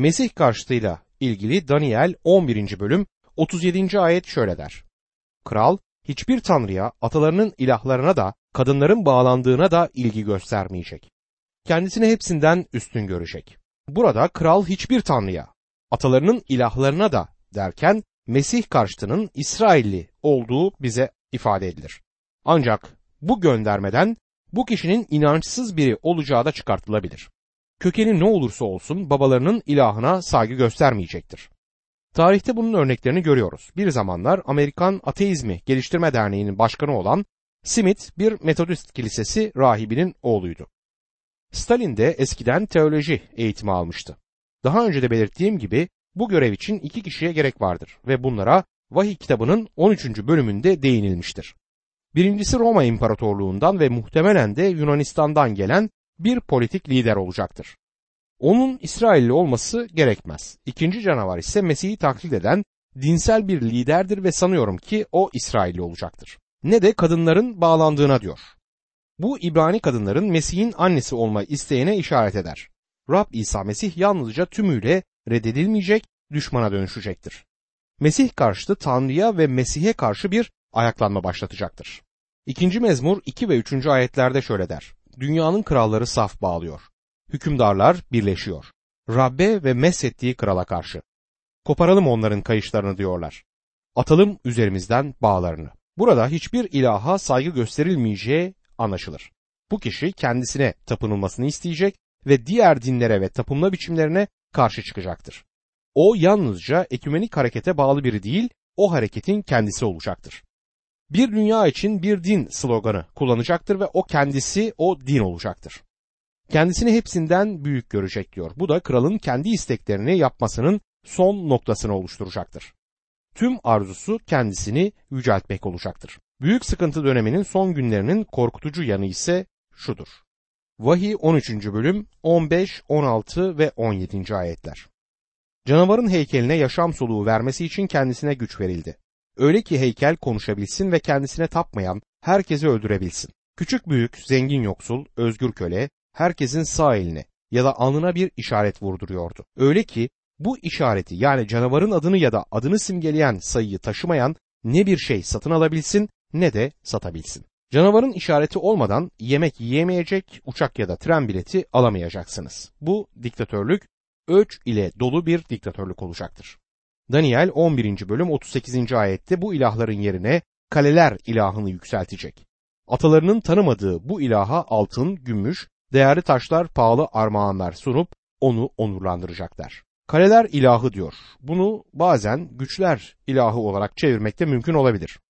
Mesih karşıtıyla ilgili Daniel 11. bölüm 37. ayet şöyle der. Kral hiçbir tanrıya, atalarının ilahlarına da, kadınların bağlandığına da ilgi göstermeyecek. Kendisini hepsinden üstün görecek. Burada kral hiçbir tanrıya, atalarının ilahlarına da derken Mesih karşıtının İsrailli olduğu bize ifade edilir. Ancak bu göndermeden bu kişinin inançsız biri olacağı da çıkartılabilir. Kökeni ne olursa olsun babalarının ilahına saygı göstermeyecektir. Tarihte bunun örneklerini görüyoruz. Bir zamanlar Amerikan Ateizmi Geliştirme Derneği'nin başkanı olan Smith bir Metodist kilisesi rahibinin oğluydu. Stalin de eskiden teoloji eğitimi almıştı. Daha önce de belirttiğim gibi bu görev için iki kişiye gerek vardır ve bunlara Vahiy kitabının 13. bölümünde değinilmiştir. Birincisi Roma İmparatorluğundan ve muhtemelen de Yunanistan'dan gelen bir politik lider olacaktır. Onun İsrailli olması gerekmez. İkinci canavar ise Mesih'i taklit eden dinsel bir liderdir ve sanıyorum ki o İsrailli olacaktır. Ne de kadınların bağlandığına diyor. Bu İbrani kadınların Mesih'in annesi olma isteğine işaret eder. Rab İsa Mesih yalnızca tümüyle reddedilmeyecek, düşmana dönüşecektir. Mesih karşıtı Tanrı'ya ve Mesih'e karşı bir ayaklanma başlatacaktır. İkinci mezmur 2 ve 3. ayetlerde şöyle der. Dünyanın kralları saf bağlıyor. Hükümdarlar birleşiyor. Rabbe ve meshettiği krala karşı. Koparalım onların kayışlarını diyorlar. Atalım üzerimizden bağlarını. Burada hiçbir ilaha saygı gösterilmeyeceği anlaşılır. Bu kişi kendisine tapınılmasını isteyecek ve diğer dinlere ve tapınma biçimlerine karşı çıkacaktır. O yalnızca ekümenik harekete bağlı biri değil, o hareketin kendisi olacaktır. Bir dünya için bir din sloganı kullanacaktır ve o kendisi o din olacaktır. Kendisini hepsinden büyük görecek diyor. Bu da kralın kendi isteklerini yapmasının son noktasını oluşturacaktır. Tüm arzusu kendisini yüceltmek olacaktır. Büyük sıkıntı döneminin son günlerinin korkutucu yanı ise şudur. Vahiy 13. bölüm 15, 16 ve 17. ayetler. Canavarın heykeline yaşam soluğu vermesi için kendisine güç verildi. Öyle ki heykel konuşabilsin ve kendisine tapmayan herkesi öldürebilsin. Küçük büyük, zengin yoksul, özgür köle, herkesin sağ eline ya da alnına bir işaret vurduruyordu. Öyle ki bu işareti yani canavarın adını ya da adını simgeleyen sayıyı taşımayan ne bir şey satın alabilsin ne de satabilsin. Canavarın işareti olmadan yemek yiyemeyecek, uçak ya da tren bileti alamayacaksınız. Bu diktatörlük öç ile dolu bir diktatörlük olacaktır. Daniel 11. bölüm 38. ayette bu ilahların yerine kaleler ilahını yükseltecek. Atalarının tanımadığı bu ilaha altın, gümüş, değerli taşlar, pahalı armağanlar sunup onu onurlandıracaklar. Kaleler ilahı diyor. Bunu bazen güçler ilahı olarak çevirmekte mümkün olabilir.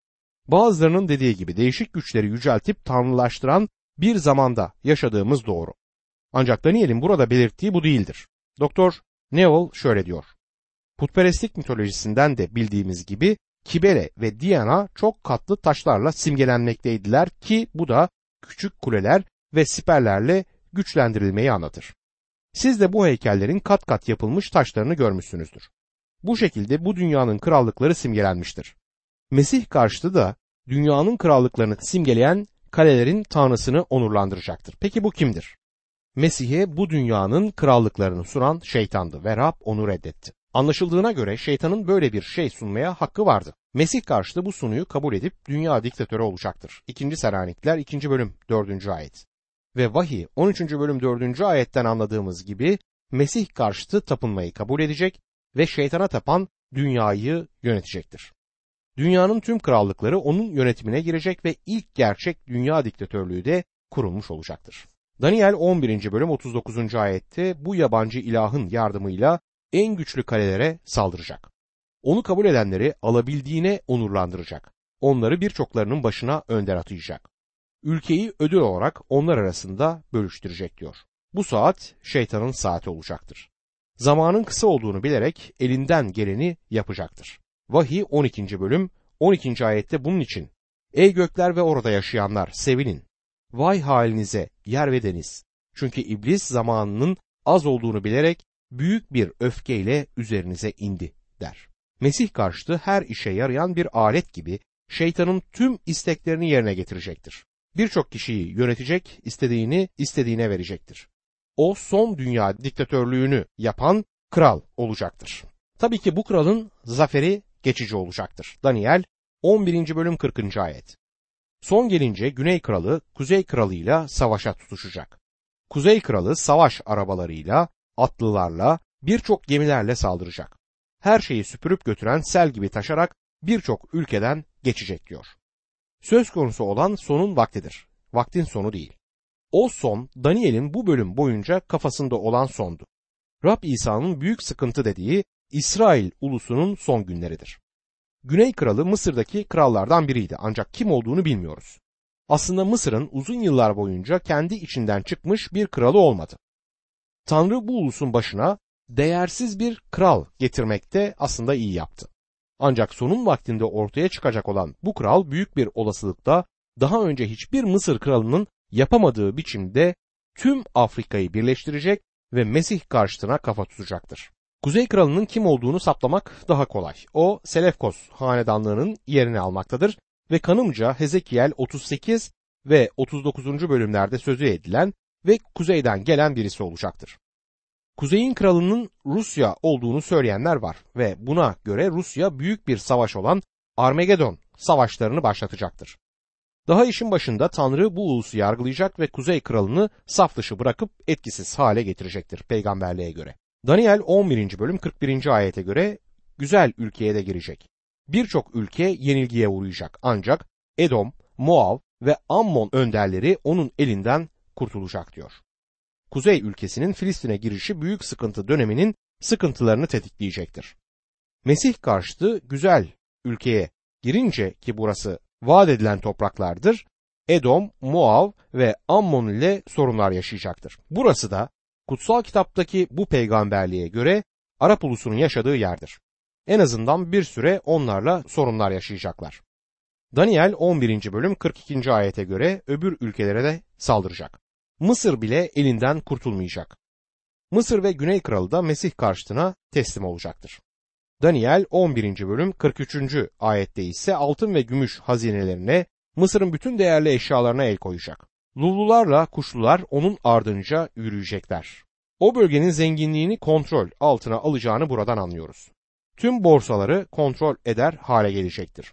Bazılarının dediği gibi değişik güçleri yüceltip tanrılaştıran bir zamanda yaşadığımız doğru. Ancak Daniel'in burada belirttiği bu değildir. Doktor Neville şöyle diyor. Putperestlik mitolojisinden de bildiğimiz gibi Kibele ve Diana çok katlı taşlarla simgelenmekteydiler ki bu da küçük kuleler ve siperlerle güçlendirilmeyi anlatır. Siz de bu heykellerin kat kat yapılmış taşlarını görmüşsünüzdür. Bu şekilde bu dünyanın krallıkları simgelenmiştir. Mesih karşıtı da dünyanın krallıklarını simgeleyen kalelerin tanrısını onurlandıracaktır. Peki bu kimdir? Mesih'e bu dünyanın krallıklarını sunan şeytandı ve Rab onu reddetti. Anlaşıldığına göre şeytanın böyle bir şey sunmaya hakkı vardı. Mesih karşıtı bu sunuyu kabul edip dünya diktatörü olacaktır. 2. Selanikler 2. bölüm 4. ayet. Ve vahiy 13. bölüm 4. ayetten anladığımız gibi Mesih karşıtı tapınmayı kabul edecek ve şeytana tapan dünyayı yönetecektir. Dünyanın tüm krallıkları onun yönetimine girecek ve ilk gerçek dünya diktatörlüğü de kurulmuş olacaktır. Daniel 11. bölüm 39. ayette bu yabancı ilahın yardımıyla en güçlü kalelere saldıracak. Onu kabul edenleri alabildiğine onurlandıracak. Onları birçoklarının başına önder atayacak. Ülkeyi ödül olarak onlar arasında bölüştürecek diyor. Bu saat şeytanın saati olacaktır. Zamanın kısa olduğunu bilerek elinden geleni yapacaktır. Vahiy 12. bölüm 12. ayette bunun için Ey gökler ve orada yaşayanlar sevinin. Vay halinize yer ve deniz. Çünkü iblis zamanının az olduğunu bilerek büyük bir öfkeyle üzerinize indi der. Mesih karşıtı her işe yarayan bir alet gibi şeytanın tüm isteklerini yerine getirecektir. Birçok kişiyi yönetecek, istediğini istediğine verecektir. O son dünya diktatörlüğünü yapan kral olacaktır. Tabii ki bu kralın zaferi geçici olacaktır. Daniel 11. bölüm 40. ayet. Son gelince Güney Kralı Kuzey Kralı'yla savaşa tutuşacak. Kuzey Kralı savaş arabalarıyla, atlılarla, birçok gemilerle saldıracak. Her şeyi süpürüp götüren sel gibi taşarak birçok ülkeden geçecek diyor. Söz konusu olan sonun vaktidir. Vaktin sonu değil. O son Daniel'in bu bölüm boyunca kafasında olan sondu. Rab İsa'nın büyük sıkıntı dediği İsrail ulusunun son günleridir. Güney kralı Mısır'daki krallardan biriydi ancak kim olduğunu bilmiyoruz. Aslında Mısır'ın uzun yıllar boyunca kendi içinden çıkmış bir kralı olmadı. Tanrı bu ulusun başına değersiz bir kral getirmekte aslında iyi yaptı. Ancak sonun vaktinde ortaya çıkacak olan bu kral büyük bir olasılıkta daha önce hiçbir Mısır kralının yapamadığı biçimde tüm Afrika'yı birleştirecek ve Mesih karşıtına kafa tutacaktır. Kuzey kralının kim olduğunu saplamak daha kolay. O Selefkos hanedanlığının yerini almaktadır ve kanımca Hezekiel 38 ve 39. bölümlerde sözü edilen ve kuzeyden gelen birisi olacaktır. Kuzeyin kralının Rusya olduğunu söyleyenler var ve buna göre Rusya büyük bir savaş olan Armagedon savaşlarını başlatacaktır. Daha işin başında Tanrı bu ulusu yargılayacak ve Kuzey kralını saf dışı bırakıp etkisiz hale getirecektir peygamberliğe göre. Daniel 11. bölüm 41. ayete göre güzel ülkeye de girecek. Birçok ülke yenilgiye uğrayacak ancak Edom, Moav ve Ammon önderleri onun elinden kurtulacak diyor. Kuzey ülkesinin Filistin'e girişi büyük sıkıntı döneminin sıkıntılarını tetikleyecektir. Mesih karşıtı güzel ülkeye girince ki burası vaat edilen topraklardır, Edom, Moav ve Ammon ile sorunlar yaşayacaktır. Burası da kutsal kitaptaki bu peygamberliğe göre Arap ulusunun yaşadığı yerdir. En azından bir süre onlarla sorunlar yaşayacaklar. Daniel 11. bölüm 42. ayete göre öbür ülkelere de saldıracak. Mısır bile elinden kurtulmayacak. Mısır ve Güney Kralı da Mesih karşıtına teslim olacaktır. Daniel 11. bölüm 43. ayette ise altın ve gümüş hazinelerine Mısır'ın bütün değerli eşyalarına el koyacak. Lullularla kuşlular onun ardınca yürüyecekler. O bölgenin zenginliğini kontrol altına alacağını buradan anlıyoruz. Tüm borsaları kontrol eder hale gelecektir.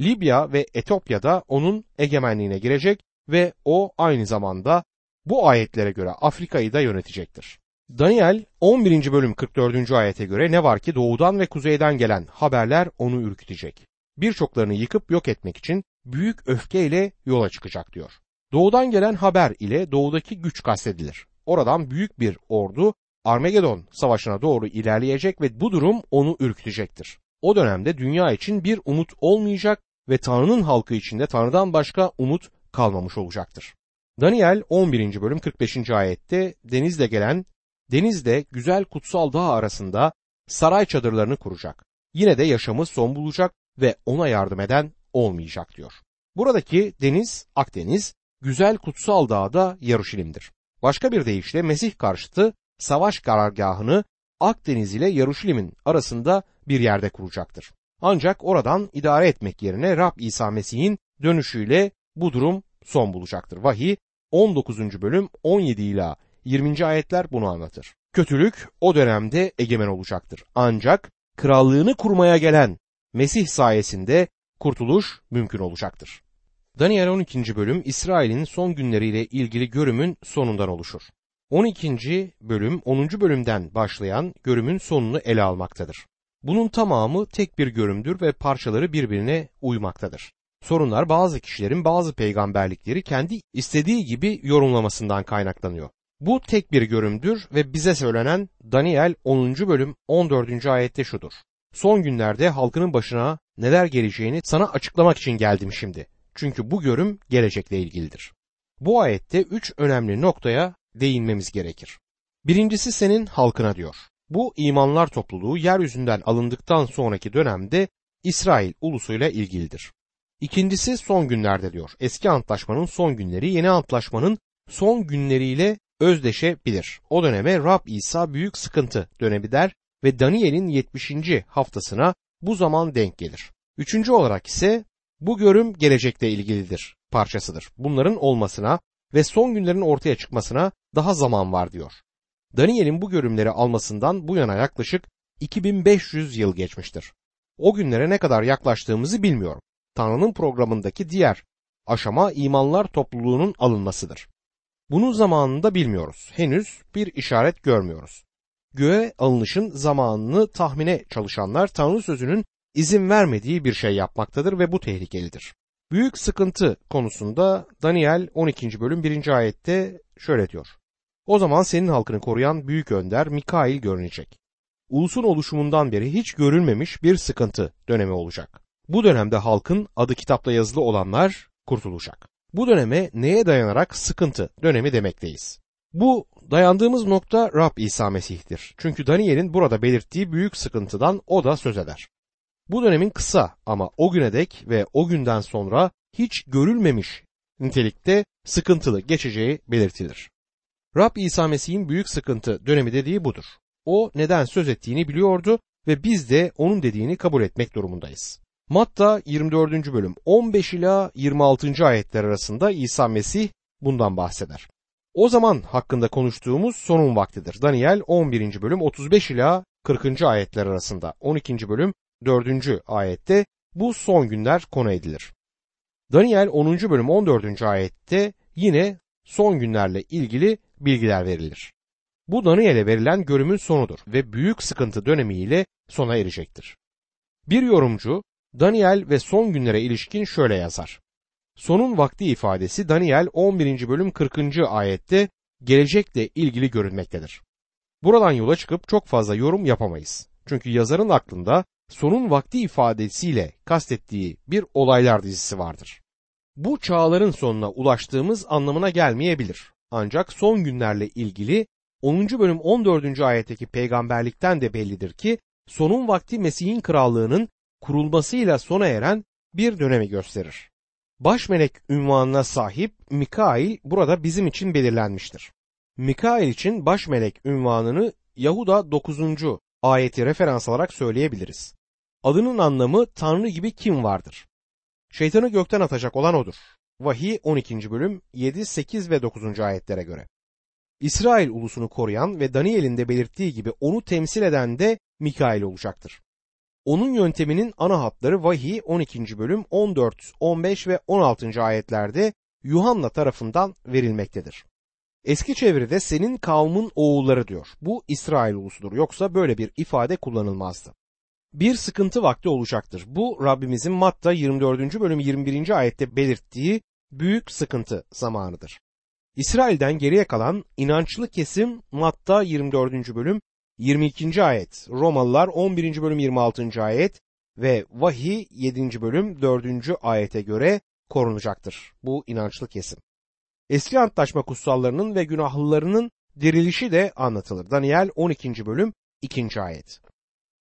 Libya ve Etopya'da onun egemenliğine girecek ve o aynı zamanda bu ayetlere göre Afrika'yı da yönetecektir. Daniel 11. bölüm 44. ayete göre ne var ki doğudan ve kuzeyden gelen haberler onu ürkütecek. Birçoklarını yıkıp yok etmek için büyük öfkeyle yola çıkacak diyor. Doğudan gelen haber ile doğudaki güç kastedilir. Oradan büyük bir ordu Armagedon savaşına doğru ilerleyecek ve bu durum onu ürkütecektir. O dönemde dünya için bir umut olmayacak ve Tanrı'nın halkı içinde Tanrı'dan başka umut kalmamış olacaktır. Daniel 11. bölüm 45. ayette denizle gelen denizde güzel kutsal dağ arasında saray çadırlarını kuracak. Yine de yaşamı son bulacak ve ona yardım eden olmayacak diyor. Buradaki deniz Akdeniz, güzel kutsal dağda Yaruşilim'dir. Başka bir deyişle Mesih karşıtı savaş karargahını Akdeniz ile Yaruşilim'in arasında bir yerde kuracaktır. Ancak oradan idare etmek yerine Rab İsa Mesih'in dönüşüyle bu durum son bulacaktır. Vahiy 19. bölüm 17 ila 20. ayetler bunu anlatır. Kötülük o dönemde egemen olacaktır. Ancak krallığını kurmaya gelen Mesih sayesinde kurtuluş mümkün olacaktır. Daniel 12. bölüm İsrail'in son günleriyle ilgili görümün sonundan oluşur. 12. bölüm 10. bölümden başlayan görümün sonunu ele almaktadır. Bunun tamamı tek bir görümdür ve parçaları birbirine uymaktadır. Sorunlar bazı kişilerin bazı peygamberlikleri kendi istediği gibi yorumlamasından kaynaklanıyor. Bu tek bir görümdür ve bize söylenen Daniel 10. bölüm 14. ayette şudur. Son günlerde halkının başına neler geleceğini sana açıklamak için geldim şimdi. Çünkü bu görüm gelecekle ilgilidir. Bu ayette üç önemli noktaya değinmemiz gerekir. Birincisi senin halkına diyor. Bu imanlar topluluğu yeryüzünden alındıktan sonraki dönemde İsrail ulusuyla ilgilidir. İkincisi son günlerde diyor. Eski antlaşmanın son günleri yeni antlaşmanın son günleriyle özdeşebilir. O döneme Rab İsa büyük sıkıntı dönemi der ve Daniel'in 70. haftasına bu zaman denk gelir. Üçüncü olarak ise bu görüm gelecekte ilgilidir parçasıdır. Bunların olmasına ve son günlerin ortaya çıkmasına daha zaman var diyor. Daniel'in bu görümleri almasından bu yana yaklaşık 2500 yıl geçmiştir. O günlere ne kadar yaklaştığımızı bilmiyorum. Tanrı'nın programındaki diğer aşama imanlar topluluğunun alınmasıdır. Bunun zamanını da bilmiyoruz. Henüz bir işaret görmüyoruz. Göğe alınışın zamanını tahmine çalışanlar Tanrı sözünün izin vermediği bir şey yapmaktadır ve bu tehlikelidir. Büyük sıkıntı konusunda Daniel 12. bölüm 1. ayette şöyle diyor. O zaman senin halkını koruyan büyük önder Mikail görünecek. Ulusun oluşumundan beri hiç görülmemiş bir sıkıntı dönemi olacak. Bu dönemde halkın adı kitapta yazılı olanlar kurtulacak. Bu döneme neye dayanarak sıkıntı dönemi demekteyiz. Bu dayandığımız nokta Rab İsa Mesih'tir. Çünkü Daniel'in burada belirttiği büyük sıkıntıdan o da söz eder. Bu dönemin kısa ama o güne dek ve o günden sonra hiç görülmemiş nitelikte sıkıntılı geçeceği belirtilir. Rab İsa Mesih'in büyük sıkıntı dönemi dediği budur. O neden söz ettiğini biliyordu ve biz de onun dediğini kabul etmek durumundayız. Matta 24. bölüm 15 ila 26. ayetler arasında İsa Mesih bundan bahseder. O zaman hakkında konuştuğumuz sonun vaktidir. Daniel 11. bölüm 35 ila 40. ayetler arasında 12. bölüm 4. ayette bu son günler konu edilir. Daniel 10. bölüm 14. ayette yine son günlerle ilgili bilgiler verilir. Bu Daniel'e verilen görümün sonudur ve büyük sıkıntı dönemiyle sona erecektir. Bir yorumcu Daniel ve son günlere ilişkin şöyle yazar. Sonun vakti ifadesi Daniel 11. bölüm 40. ayette gelecekle ilgili görünmektedir. Buradan yola çıkıp çok fazla yorum yapamayız. Çünkü yazarın aklında sonun vakti ifadesiyle kastettiği bir olaylar dizisi vardır. Bu çağların sonuna ulaştığımız anlamına gelmeyebilir. Ancak son günlerle ilgili 10. bölüm 14. ayetteki peygamberlikten de bellidir ki sonun vakti Mesih'in krallığının kurulmasıyla sona eren bir dönemi gösterir. Baş melek ünvanına sahip Mikail burada bizim için belirlenmiştir. Mikail için baş melek ünvanını Yahuda 9. ayeti referans alarak söyleyebiliriz. Adının anlamı Tanrı gibi kim vardır? Şeytanı gökten atacak olan odur. Vahiy 12. bölüm 7, 8 ve 9. ayetlere göre. İsrail ulusunu koruyan ve Daniel'in de belirttiği gibi onu temsil eden de Mikail olacaktır. Onun yönteminin ana hatları Vahiy 12. bölüm 14, 15 ve 16. ayetlerde Yuhanna tarafından verilmektedir. Eski çeviride senin kavmin oğulları diyor. Bu İsrail ulusudur. Yoksa böyle bir ifade kullanılmazdı. Bir sıkıntı vakti olacaktır. Bu Rabbimizin Matta 24. bölüm 21. ayette belirttiği büyük sıkıntı zamanıdır. İsrail'den geriye kalan inançlı kesim Matta 24. bölüm 22. ayet, Romalılar 11. bölüm 26. ayet ve Vahiy 7. bölüm 4. ayete göre korunacaktır bu inançlı kesim. Eski Antlaşma kutsallarının ve günahlılarının dirilişi de anlatılır. Daniel 12. bölüm 2. ayet.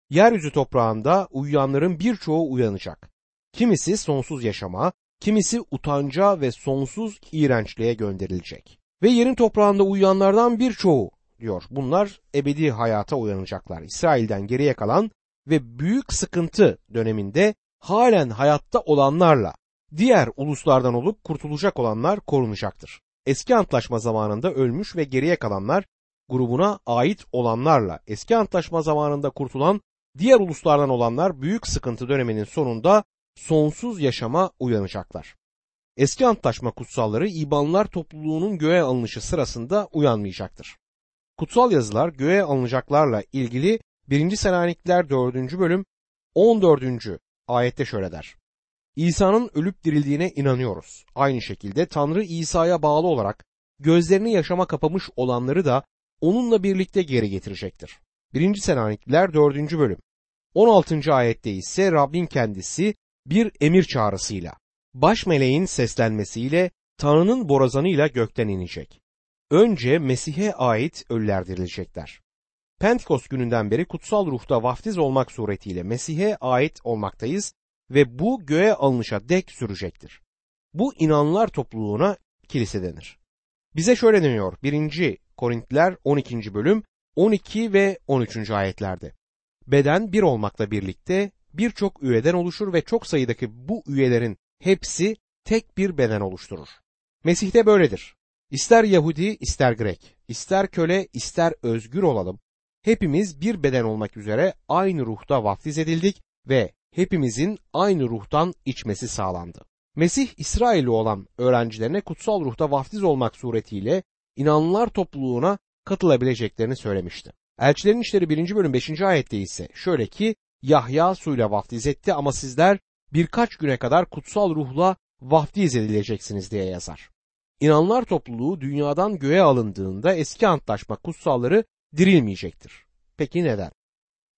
Yeryüzü toprağında uyuyanların birçoğu uyanacak. Kimisi sonsuz yaşama, kimisi utanca ve sonsuz iğrençliğe gönderilecek. Ve yerin toprağında uyuyanlardan birçoğu diyor. Bunlar ebedi hayata uyanacaklar. İsrail'den geriye kalan ve büyük sıkıntı döneminde halen hayatta olanlarla diğer uluslardan olup kurtulacak olanlar korunacaktır. Eski antlaşma zamanında ölmüş ve geriye kalanlar grubuna ait olanlarla eski antlaşma zamanında kurtulan diğer uluslardan olanlar büyük sıkıntı döneminin sonunda sonsuz yaşama uyanacaklar. Eski antlaşma kutsalları İbanlar topluluğunun göğe alınışı sırasında uyanmayacaktır. Kutsal yazılar göğe alınacaklarla ilgili 1. Selanikler 4. bölüm 14. ayette şöyle der. İsa'nın ölüp dirildiğine inanıyoruz. Aynı şekilde Tanrı İsa'ya bağlı olarak gözlerini yaşama kapamış olanları da onunla birlikte geri getirecektir. 1. Selanikliler 4. bölüm 16. ayette ise Rabbin kendisi bir emir çağrısıyla, baş meleğin seslenmesiyle, Tanrı'nın borazanıyla gökten inecek. Önce Mesih'e ait ölüler dirilecekler. Pentekost gününden beri kutsal ruhta vaftiz olmak suretiyle Mesih'e ait olmaktayız ve bu göğe alınışa dek sürecektir. Bu inanlar topluluğuna kilise denir. Bize şöyle deniyor 1. Korintliler 12. bölüm 12 ve 13. ayetlerde. Beden bir olmakla birlikte birçok üyeden oluşur ve çok sayıdaki bu üyelerin hepsi tek bir beden oluşturur. Mesih'te böyledir. İster Yahudi, ister Grek, ister köle, ister özgür olalım, hepimiz bir beden olmak üzere aynı ruhta vaftiz edildik ve hepimizin aynı ruhtan içmesi sağlandı. Mesih İsrailli olan öğrencilerine kutsal ruhta vaftiz olmak suretiyle inanlılar topluluğuna katılabileceklerini söylemişti. Elçilerin İşleri 1. bölüm 5. ayette ise şöyle ki Yahya suyla vaftiz etti ama sizler birkaç güne kadar kutsal ruhla vaftiz edileceksiniz diye yazar. İnanlar topluluğu dünyadan göğe alındığında eski antlaşma kutsalları dirilmeyecektir. Peki neden?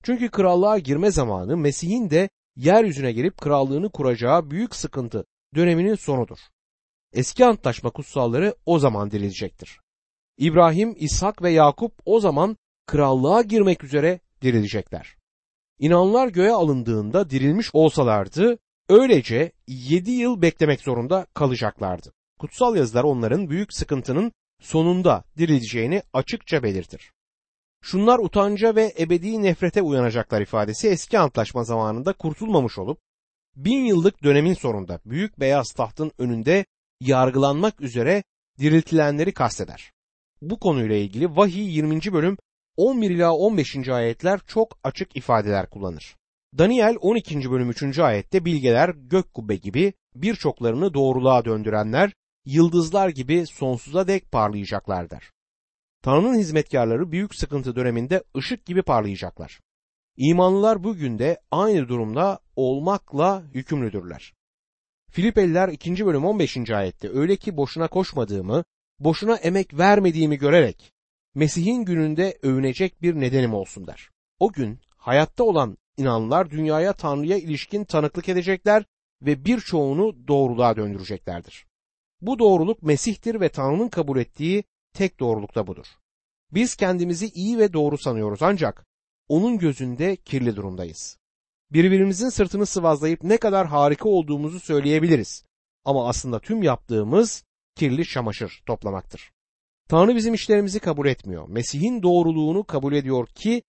Çünkü krallığa girme zamanı Mesih'in de yeryüzüne gelip krallığını kuracağı büyük sıkıntı döneminin sonudur. Eski antlaşma kutsalları o zaman dirilecektir. İbrahim, İshak ve Yakup o zaman krallığa girmek üzere dirilecekler. İnanlar göğe alındığında dirilmiş olsalardı öylece yedi yıl beklemek zorunda kalacaklardı. Kutsal yazılar onların büyük sıkıntının sonunda dirileceğini açıkça belirtir. Şunlar utanca ve ebedi nefrete uyanacaklar ifadesi eski antlaşma zamanında kurtulmamış olup bin yıllık dönemin sonunda büyük beyaz tahtın önünde yargılanmak üzere diriltilenleri kasteder. Bu konuyla ilgili vahiy 20. bölüm 11 ila 15. ayetler çok açık ifadeler kullanır. Daniel 12. bölüm 3. ayette bilgeler gök kubbe gibi birçoklarını doğruluğa döndürenler yıldızlar gibi sonsuza dek parlayacaklar der. Tanrı'nın hizmetkarları büyük sıkıntı döneminde ışık gibi parlayacaklar. İmanlılar bugün de aynı durumda olmakla yükümlüdürler. Filipeliler 2. bölüm 15. ayette öyle ki boşuna koşmadığımı, boşuna emek vermediğimi görerek Mesih'in gününde övünecek bir nedenim olsun der. O gün hayatta olan inanlar dünyaya Tanrı'ya ilişkin tanıklık edecekler ve birçoğunu doğruluğa döndüreceklerdir. Bu doğruluk Mesih'tir ve Tanrı'nın kabul ettiği tek doğruluk da budur. Biz kendimizi iyi ve doğru sanıyoruz ancak onun gözünde kirli durumdayız. Birbirimizin sırtını sıvazlayıp ne kadar harika olduğumuzu söyleyebiliriz. Ama aslında tüm yaptığımız kirli çamaşır toplamaktır. Tanrı bizim işlerimizi kabul etmiyor. Mesih'in doğruluğunu kabul ediyor ki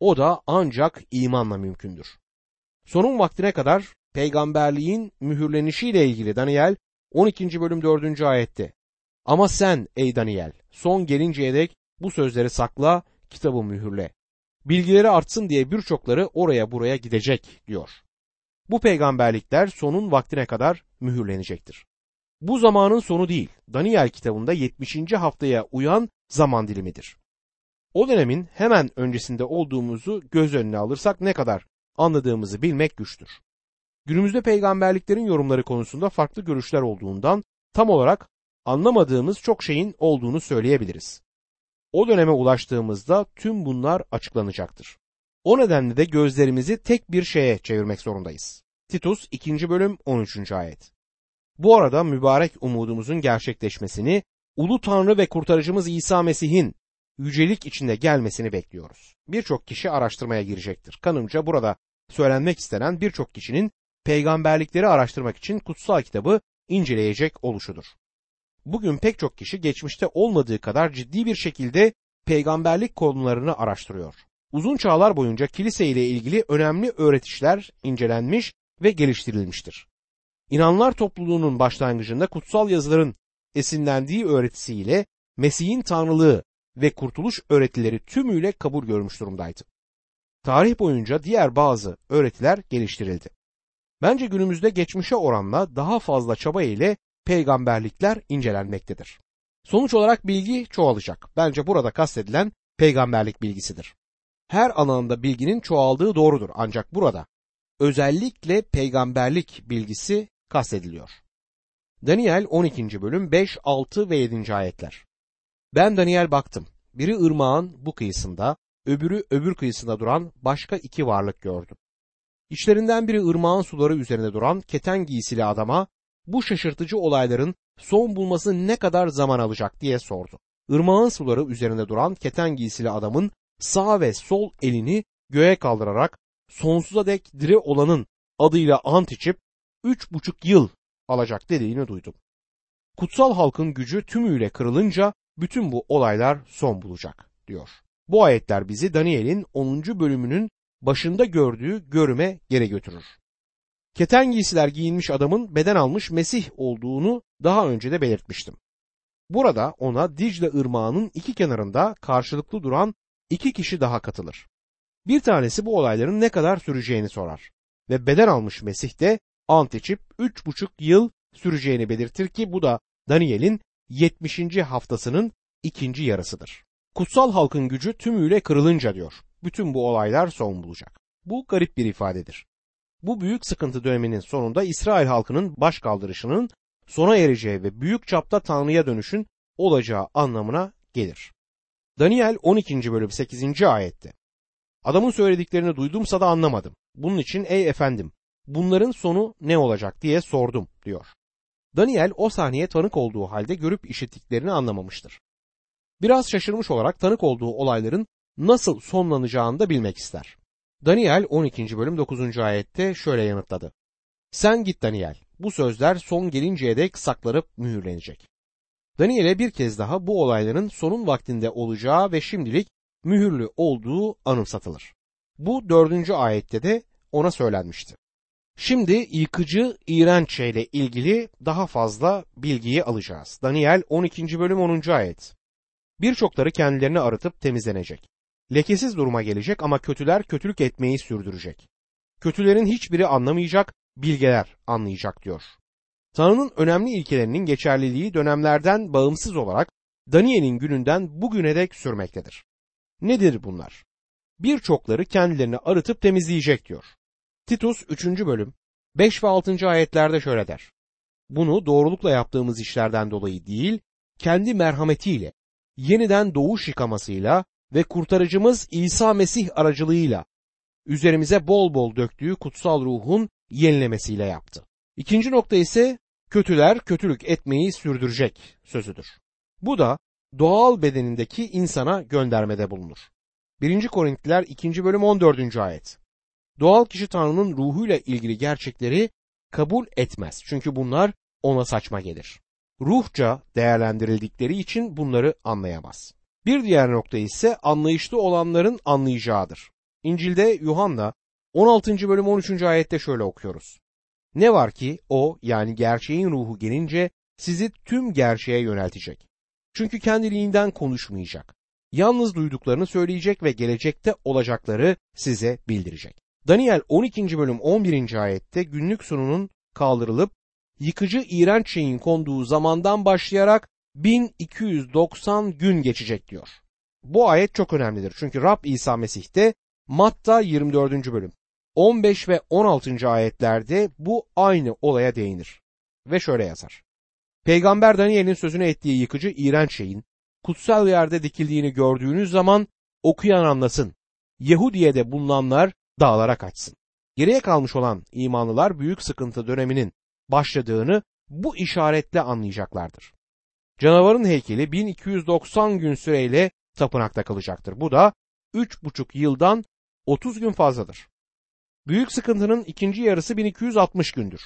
o da ancak imanla mümkündür. Sonun vaktine kadar peygamberliğin mühürlenişiyle ilgili Daniel 12. bölüm 4. ayette Ama sen ey Daniel son gelinceye dek bu sözleri sakla, kitabı mühürle. Bilgileri artsın diye birçokları oraya buraya gidecek diyor. Bu peygamberlikler sonun vaktine kadar mühürlenecektir. Bu zamanın sonu değil, Daniel kitabında 70. haftaya uyan zaman dilimidir. O dönemin hemen öncesinde olduğumuzu göz önüne alırsak ne kadar anladığımızı bilmek güçtür. Günümüzde peygamberliklerin yorumları konusunda farklı görüşler olduğundan tam olarak anlamadığımız çok şeyin olduğunu söyleyebiliriz. O döneme ulaştığımızda tüm bunlar açıklanacaktır. O nedenle de gözlerimizi tek bir şeye çevirmek zorundayız. Titus 2. bölüm 13. ayet. Bu arada mübarek umudumuzun gerçekleşmesini, ulu Tanrı ve kurtarıcımız İsa Mesih'in yücelik içinde gelmesini bekliyoruz. Birçok kişi araştırmaya girecektir. Kanımca burada söylenmek istenen birçok kişinin peygamberlikleri araştırmak için kutsal kitabı inceleyecek oluşudur. Bugün pek çok kişi geçmişte olmadığı kadar ciddi bir şekilde peygamberlik konularını araştırıyor. Uzun çağlar boyunca kilise ile ilgili önemli öğretişler incelenmiş ve geliştirilmiştir. İnanlar topluluğunun başlangıcında kutsal yazıların esinlendiği öğretisiyle Mesih'in tanrılığı ve kurtuluş öğretileri tümüyle kabul görmüş durumdaydı. Tarih boyunca diğer bazı öğretiler geliştirildi. Bence günümüzde geçmişe oranla daha fazla çaba ile peygamberlikler incelenmektedir. Sonuç olarak bilgi çoğalacak. Bence burada kastedilen peygamberlik bilgisidir. Her alanda bilginin çoğaldığı doğrudur ancak burada özellikle peygamberlik bilgisi kastediliyor. Daniel 12. bölüm 5, 6 ve 7. ayetler. Ben Daniel baktım. Biri ırmağın bu kıyısında, öbürü öbür kıyısında duran başka iki varlık gördüm. İçlerinden biri ırmağın suları üzerinde duran keten giysili adama bu şaşırtıcı olayların son bulması ne kadar zaman alacak diye sordu. Irmağın suları üzerinde duran keten giysili adamın sağ ve sol elini göğe kaldırarak sonsuza dek diri olanın adıyla ant içip üç buçuk yıl alacak dediğini duydum. Kutsal halkın gücü tümüyle kırılınca bütün bu olaylar son bulacak diyor. Bu ayetler bizi Daniel'in 10. bölümünün başında gördüğü görüme geri götürür. Keten giysiler giyinmiş adamın beden almış Mesih olduğunu daha önce de belirtmiştim. Burada ona Dicle ırmağının iki kenarında karşılıklı duran iki kişi daha katılır. Bir tanesi bu olayların ne kadar süreceğini sorar ve beden almış Mesih de ant içip üç buçuk yıl süreceğini belirtir ki bu da Daniel'in 70. haftasının ikinci yarısıdır. Kutsal halkın gücü tümüyle kırılınca diyor. Bütün bu olaylar son bulacak. Bu garip bir ifadedir. Bu büyük sıkıntı döneminin sonunda İsrail halkının baş kaldırışının sona ereceği ve büyük çapta Tanrı'ya dönüşün olacağı anlamına gelir. Daniel 12. bölüm 8. ayette. Adamın söylediklerini duydumsa da anlamadım. Bunun için ey efendim bunların sonu ne olacak diye sordum diyor. Daniel o sahneye tanık olduğu halde görüp işittiklerini anlamamıştır. Biraz şaşırmış olarak tanık olduğu olayların nasıl sonlanacağını da bilmek ister. Daniel 12. bölüm 9. ayette şöyle yanıtladı. Sen git Daniel, bu sözler son gelinceye dek saklanıp mühürlenecek. Daniel'e bir kez daha bu olayların sonun vaktinde olacağı ve şimdilik mühürlü olduğu anımsatılır. Bu dördüncü ayette de ona söylenmişti. Şimdi yıkıcı iğrenç şeyle ilgili daha fazla bilgiyi alacağız. Daniel 12. bölüm 10. ayet. Birçokları kendilerini arıtıp temizlenecek. Lekesiz duruma gelecek ama kötüler kötülük etmeyi sürdürecek. Kötülerin hiçbiri anlamayacak, bilgeler anlayacak diyor. Tanrı'nın önemli ilkelerinin geçerliliği dönemlerden bağımsız olarak Daniel'in gününden bugüne dek sürmektedir. Nedir bunlar? Birçokları kendilerini arıtıp temizleyecek diyor. Titus 3. bölüm 5 ve 6. ayetlerde şöyle der. Bunu doğrulukla yaptığımız işlerden dolayı değil, kendi merhametiyle, yeniden doğuş yıkamasıyla ve kurtarıcımız İsa Mesih aracılığıyla üzerimize bol bol döktüğü kutsal ruhun yenilemesiyle yaptı. İkinci nokta ise kötüler kötülük etmeyi sürdürecek sözüdür. Bu da doğal bedenindeki insana göndermede bulunur. 1. Korintliler 2. bölüm 14. ayet. Doğal kişi Tanrı'nın ruhuyla ilgili gerçekleri kabul etmez. Çünkü bunlar ona saçma gelir. Ruhça değerlendirildikleri için bunları anlayamaz. Bir diğer nokta ise anlayışlı olanların anlayacağıdır. İncil'de Yuhanna 16. bölüm 13. ayette şöyle okuyoruz. Ne var ki o yani gerçeğin ruhu gelince sizi tüm gerçeğe yöneltecek. Çünkü kendiliğinden konuşmayacak. Yalnız duyduklarını söyleyecek ve gelecekte olacakları size bildirecek. Daniel 12. bölüm 11. ayette günlük sununun kaldırılıp yıkıcı iğrenç şeyin konduğu zamandan başlayarak 1290 gün geçecek diyor. Bu ayet çok önemlidir çünkü Rab İsa Mesih de Matta 24. bölüm 15 ve 16. ayetlerde bu aynı olaya değinir. Ve şöyle yazar. Peygamber Daniel'in sözünü ettiği yıkıcı iğrenç şeyin kutsal yerde dikildiğini gördüğünüz zaman okuyan anlasın. Yahudiye'de bulunanlar dağlara kaçsın. Geriye kalmış olan imanlılar büyük sıkıntı döneminin başladığını bu işaretle anlayacaklardır. Canavarın heykeli 1290 gün süreyle tapınakta kalacaktır. Bu da 3,5 yıldan 30 gün fazladır. Büyük sıkıntının ikinci yarısı 1260 gündür.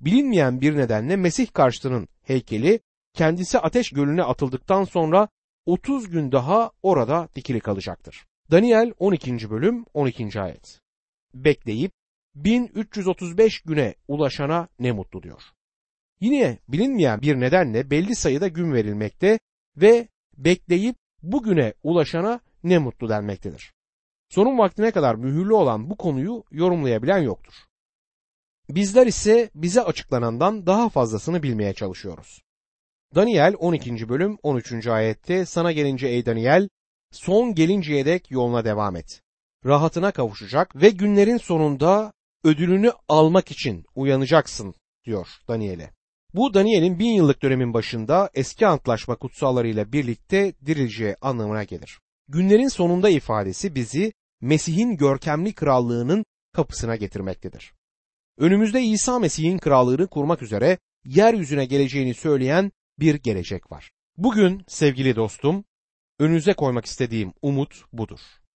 Bilinmeyen bir nedenle Mesih karşıtının heykeli kendisi ateş gölüne atıldıktan sonra 30 gün daha orada dikili kalacaktır. Daniel 12. bölüm 12. ayet. Bekleyip 1335 güne ulaşana ne mutlu diyor. Yine bilinmeyen bir nedenle belli sayıda gün verilmekte ve bekleyip bugüne ulaşana ne mutlu denmektedir. Sonun vaktine kadar mühürlü olan bu konuyu yorumlayabilen yoktur. Bizler ise bize açıklanandan daha fazlasını bilmeye çalışıyoruz. Daniel 12. bölüm 13. ayette sana gelince ey Daniel son gelinceye dek yoluna devam et. Rahatına kavuşacak ve günlerin sonunda ödülünü almak için uyanacaksın diyor Daniel'e. Bu Daniel'in bin yıllık dönemin başında eski antlaşma kutsallarıyla birlikte dirileceği anlamına gelir. Günlerin sonunda ifadesi bizi Mesih'in görkemli krallığının kapısına getirmektedir. Önümüzde İsa Mesih'in krallığını kurmak üzere yeryüzüne geleceğini söyleyen bir gelecek var. Bugün sevgili dostum, önünüze koymak istediğim umut budur.